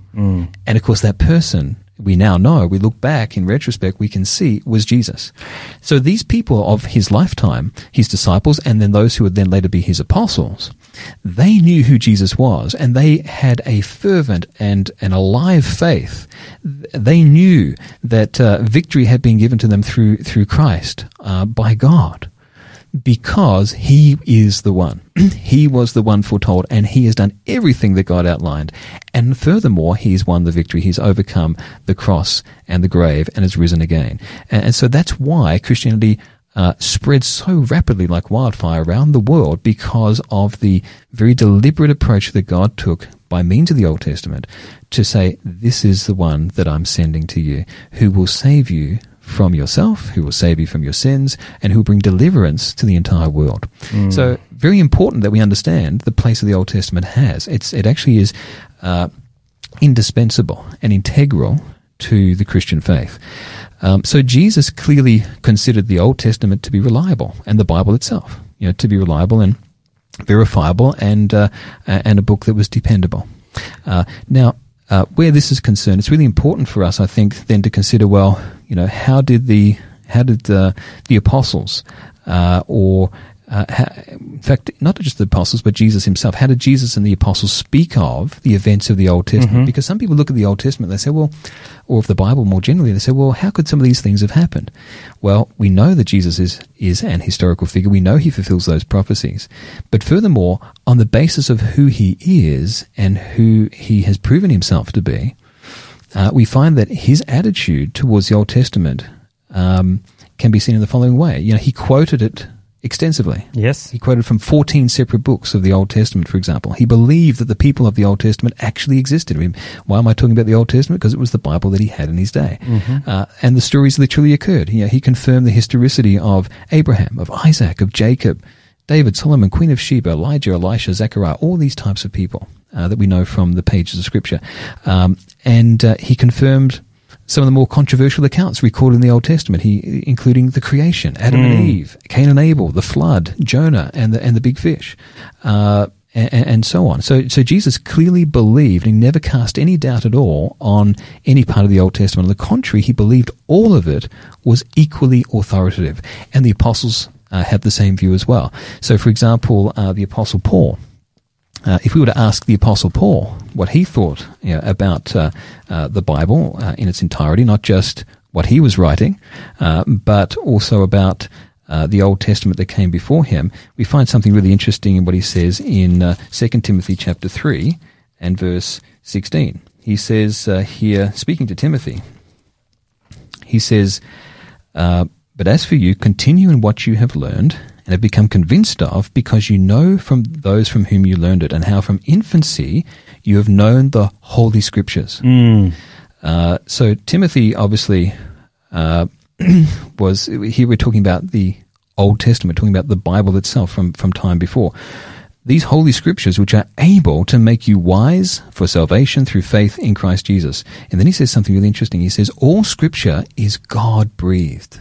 And of course, that person we now know, we look back in retrospect, we can see was Jesus. So these people of his lifetime, his disciples, and then those who would then later be his apostles, they knew who Jesus was and they had a fervent and an alive faith. They knew that uh, victory had been given to them through, through Christ, uh, by God because he is the one. he was the one foretold, and he has done everything that God outlined. And furthermore, he's won the victory. He's overcome the cross and the grave and has risen again. And, and so that's why Christianity uh, spread so rapidly like wildfire around the world because of the very deliberate approach that God took by means of the Old Testament to say, This is the one that I'm sending to you, who will save you from yourself, who will save you from your sins, and who will bring deliverance to the entire world. So, very important that we understand the place that the Old Testament has. It's, it actually is uh, indispensable and integral to the Christian faith. Um, so, Jesus clearly considered the Old Testament to be reliable, and the Bible itself, you know, to be reliable and verifiable, and uh, and a book that was dependable. Uh, now, uh, where this is concerned, it's really important for us, I think, then to consider. Well, you know, how did the how did the the apostles uh, or uh, how, in fact, not just the apostles, but Jesus himself. How did Jesus and the apostles speak of the events of the Old Testament? Because some people look at the Old Testament, they say, well, or of the Bible more generally, they say, well, how could some of these things have happened? Well, we know that Jesus is, is an historical figure. We know he fulfills those prophecies. But furthermore, on the basis of who he is and who he has proven himself to be, uh, we find that his attitude towards the Old Testament um, can be seen in the following way. You know, he quoted it extensively. Yes. He quoted from 14 separate books of the Old Testament, for example. He believed that the people of the Old Testament actually existed. I mean, why am I talking about the Old Testament? Because it was the Bible that he had in his day. Uh, and the stories literally occurred. You know, he confirmed the historicity of Abraham, of Isaac, of Jacob, David, Solomon, Queen of Sheba, Elijah, Elisha, Zechariah, all these types of people uh, that we know from the pages of Scripture. Um, and uh, he confirmed some of the more controversial accounts recorded in the Old Testament, he, including the creation, Adam and Eve, Cain and Abel, the flood, Jonah, and the and the big fish, uh, and, and so on. So, so Jesus clearly believed, and he never cast any doubt at all on any part of the Old Testament. On the contrary, he believed all of it was equally authoritative, and the apostles have the same view as well. So, for example, uh, the apostle Paul. Uh, if we were to ask the Apostle Paul what he thought you know, about uh, uh, the Bible uh, in its entirety, not just what he was writing, uh, but also about uh, the Old Testament that came before him, we find something really interesting in what he says in uh, 2 Timothy chapter 3 and verse 16. He says here, speaking to Timothy, he says, But as for you, continue in what you have learned and have become convinced of, because you know from those from whom you learned it, and how from infancy you have known the Holy Scriptures. Uh, so Timothy obviously uh, was here. We're talking about the Old Testament, talking about the Bible itself from from time before. These holy scriptures, which are able to make you wise for salvation through faith in Christ Jesus. And then he says something really interesting. He says, All scripture is God breathed.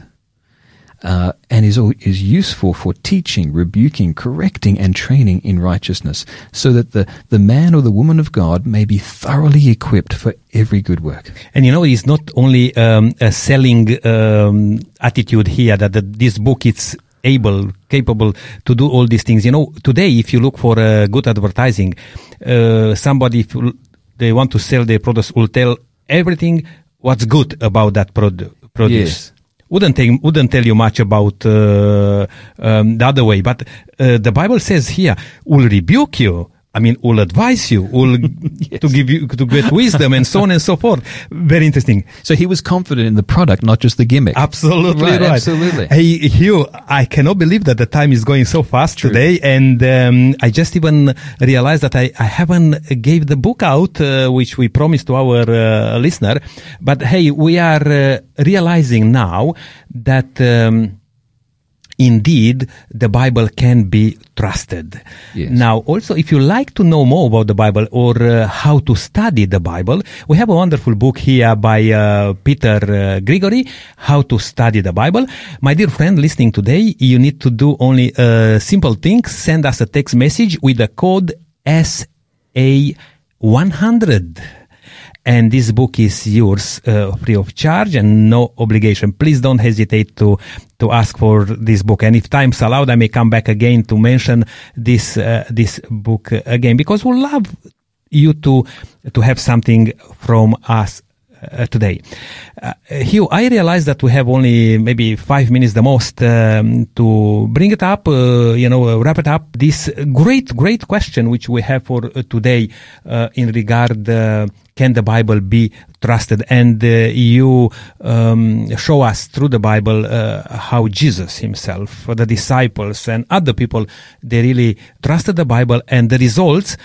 Uh, and is is useful for teaching, rebuking, correcting, and training in righteousness, so that the, the man or the woman of God may be thoroughly equipped for every good work. And you know, it's not only um, a selling um, attitude here that the, this book is able, capable to do all these things. You know, today, if you look for uh, good advertising, uh, somebody, if they want to sell their products, will tell everything what's good about that produ- produce. Yes. Wouldn't wouldn't tell you much about uh, um, the other way, but uh, the Bible says here, will rebuke you, I mean, will advise you, will to give you to get wisdom and so on and so forth. Very interesting. So he was confident in the product, not just the gimmick. Absolutely Right, right. absolutely. Hey, Hugh, I cannot believe that the time is going so fast today, and um, I just even realized that I, I haven't gave the book out, uh, which we promised to our uh, listener. But hey, we are uh, realizing now that. Um, Indeed, the Bible can be trusted. Yes. Now, also, if you like to know more about the Bible or uh, how to study the Bible, we have a wonderful book here by uh, Peter uh, Gregory, How to Study the Bible. My dear friend listening today, you need to do only a simple thing. Send us a text message with the code SA100 and this book is yours uh, free of charge and no obligation. Please don't hesitate to to ask for this book. And if time's allowed, I may come back again to mention this uh, this book again because we love you to to have something from us uh, today. Uh, Hugh, I realize that we have only maybe five minutes the most um, to bring it up, uh, you know, uh, wrap it up. This great, great question which we have for uh, today uh, in regard, can the Bible be trusted? And uh, you um, show us through the Bible uh, how Jesus himself, the disciples, and other people, they really trusted the Bible, and the results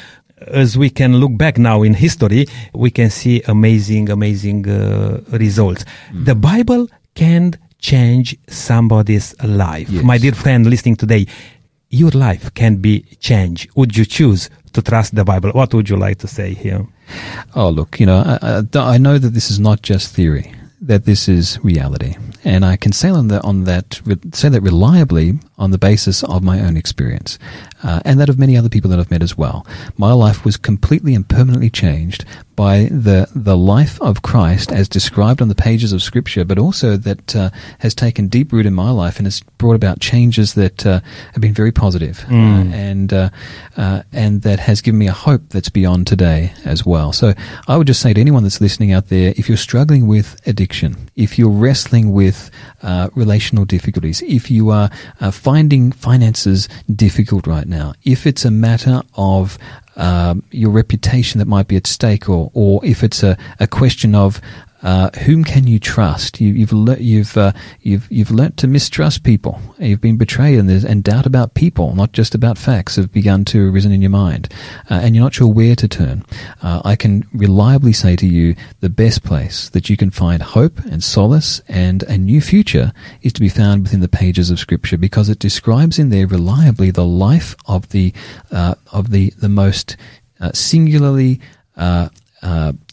as we can look back now in history, we can see amazing, amazing uh, results. The Bible can change somebody's life. Yes. My dear friend listening today, your life can be changed. Would you choose to trust the Bible? What would you like to say here? Oh, look, you know, I, I, know that this is not just theory, that this is reality. And I can say on, that on that, say that reliably on the basis of my own experience, uh, and that of many other people that I've met as well. My life was completely and permanently changed by the, the life of Christ as described on the pages of Scripture, but also that uh, has taken deep root in my life and has brought about changes that uh, have been very positive, uh, and uh, uh, and that has given me a hope that's beyond today as well. So I would just say to anyone that's listening out there, if you're struggling with addiction, if you're wrestling with uh, relational difficulties, if you are uh, finding finances difficult right now, if it's a matter of um, your reputation that might be at stake, or or if it's a, a question of uh, whom can you trust? You, you've le- you've uh, you've you've learnt to mistrust people. You've been betrayed, and and doubt about people, not just about facts, have begun to arisen in your mind, uh, and you're not sure where to turn. Uh, I can reliably say to you, the best place that you can find hope and solace and a new future is to be found within the pages of Scripture, because it describes in there reliably the life of the uh, of the the most singularly uh,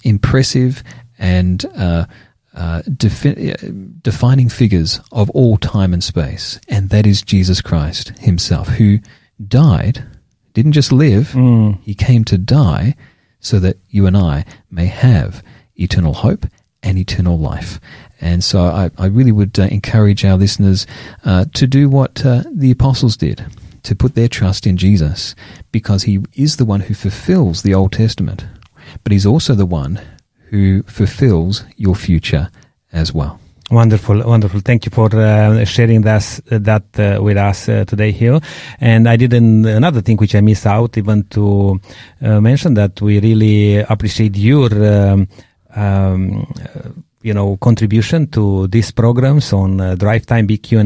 impressive and uh, uh, defi- uh, defining figures of all time and space, and that is Jesus Christ Himself, who died, didn't just live, He came to die so that you and I may have eternal hope and eternal life. And so I, I really would uh, encourage our listeners uh, to do what uh, the apostles did, to put their trust in Jesus, because He is the one who fulfills the Old Testament, but He's also the one who fulfills your future as well. Wonderful, wonderful. Thank you for uh, sharing that that uh, with us uh, today here. And I didn't another thing which I missed out even to uh, mention that we really appreciate your um, um, uh, you know contribution to these programs on uh, Drive Time Q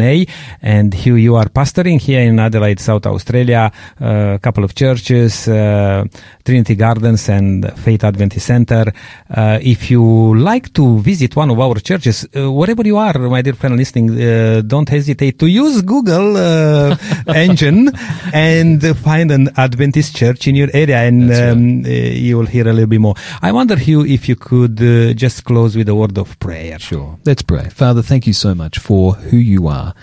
and Hugh, you are pastoring here in Adelaide, South Australia, uh, a couple of churches, uh, Trinity Gardens and Faith Adventist Center. Uh, if you like to visit one of our churches, uh, wherever you are, my dear friend listening, uh, don't hesitate to use Google uh, engine and find an Adventist church in your area, and right. um, uh, you will hear a little bit more. I wonder, Hugh, if you could uh, just close with a word of prayer. Sure. Let's pray. Father, thank you so much for who you are.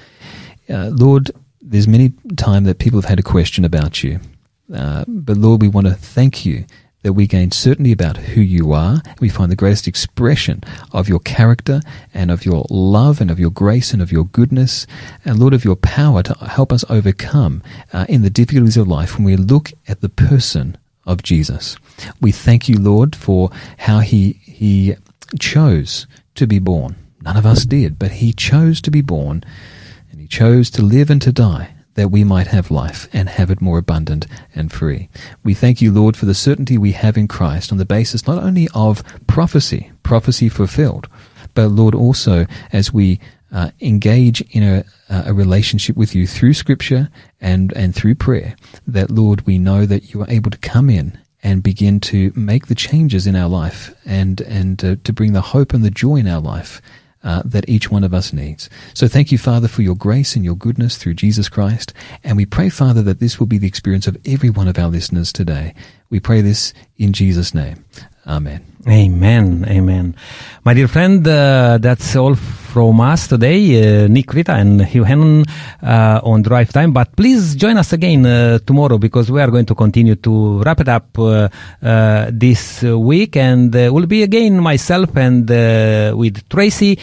Uh, Lord, there's many time that people have had a question about you. Uh, but Lord, we want to thank you that we gain certainty about who you are. We find the greatest expression of your character and of your love and of your grace and of your goodness and Lord of your power to help us overcome uh, in the difficulties of life when we look at the person of Jesus. We thank you, Lord, for how he, he chose to be born. None of us did, but he chose to be born and he chose to live and to die that we might have life and have it more abundant and free. We thank you, Lord, for the certainty we have in Christ on the basis not only of prophecy, prophecy fulfilled, but Lord, also as we uh, engage in a, a relationship with you through Scripture and and through prayer, that Lord, we know that you are able to come in and begin to make the changes in our life and and uh, to bring the hope and the joy in our life uh, that each one of us needs. So thank you, Father, for your grace and your goodness through Jesus Christ. And we pray, Father, that this will be the experience of every one of our listeners today. We pray this in Jesus' name. Amen. Amen. Amen. My dear friend, uh, that's all from us today, uh, Nick and Hugh Hannon uh, on Drive Time. But please join us again uh, tomorrow because we are going to continue to wrap it up uh, uh, this week. And we'll be again myself and with Tracy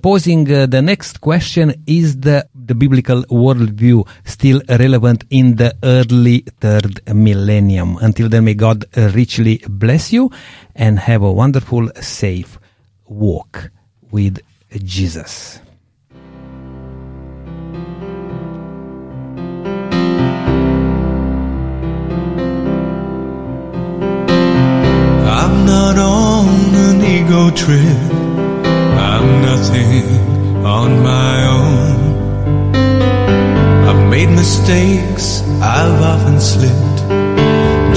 posing the next question Is the, the biblical worldview still relevant in the early third millennium? Until then, may God richly bless you and have a wonderful, safe walk with Jesus. I'm not on an ego trip. I'm nothing on my own. I've made mistakes, I've often slipped.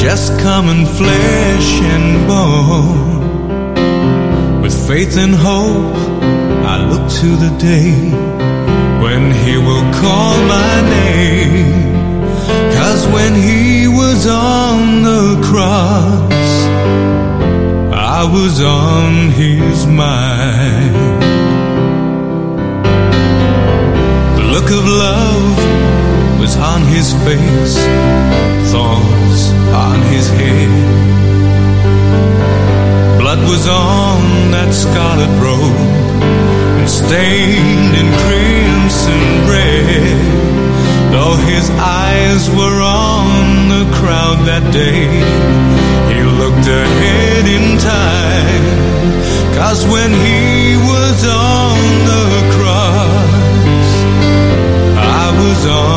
Just common flesh and bone. With faith and hope, I look to the day when He will call my name. Cause when He was on the cross, I was on His mind. The look of love was on His face, thorns on his head. Blood was on that scarlet robe and stained in crimson red. Though his eyes were on the crowd that day, he looked ahead in time. Cause when he was on the cross, I was on.